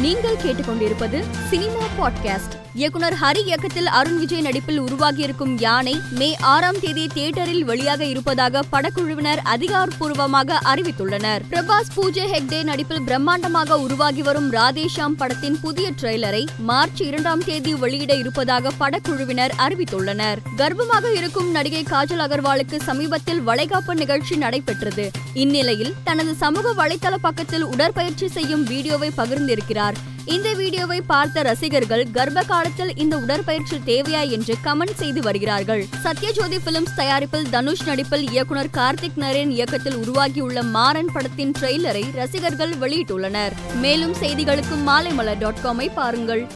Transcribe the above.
நீங்கள் கேட்டுக்கொண்டிருப்பது cinema podcast. இயக்குனர் ஹரி இயக்கத்தில் அருண் விஜய் நடிப்பில் உருவாகியிருக்கும் யானை மே ஆறாம் தேதி தியேட்டரில் வெளியாக இருப்பதாக படக்குழுவினர் அதிகாரப்பூர்வமாக அறிவித்துள்ளனர். பிரபாஸ் பூஜை ஹெக்டே நடிப்பில் பிரம்மாண்டமாக உருவாகி வரும் ராதேஷாம் படத்தின் புதிய ட்ரெய்லரை மார்ச் இரண்டாம் தேதி வெளியிட இருப்பதாக படக்குழுவினர் அறிவித்துள்ளனர். கர்ப்பமாக இருக்கும் நடிகை காஜல் அகர்வாலுக்கு சமீபத்தில் வளைகாப்பு நிகழ்ச்சி நடைபெற்றது. இந்நிலையில் தனது சமூக வலைதள பக்கத்தில் உடற்பயிற்சி செய்யும் வீடியோவை பகிர்ந்திருக்கிறார். இந்த வீடியோவை பார்த்த ரசிகர்கள் கர்ப்ப காலத்தில் இந்த உடற்பயிற்சி தேவையா என்று கமெண்ட் செய்து வருகிறார்கள். சத்யஜோதி பிலிம்ஸ் தயாரிப்பில் தனுஷ் நடிப்பில் இயக்குனர் கார்த்திக் நரேன் இயக்கத்தில் உருவாகியுள்ள மாறன் படத்தின் ட்ரெய்லரை ரசிகர்கள் வெளியிட்டுள்ளனர். மேலும் செய்திகளுக்கு மாலைமலர் டாட் காமை பாருங்கள்.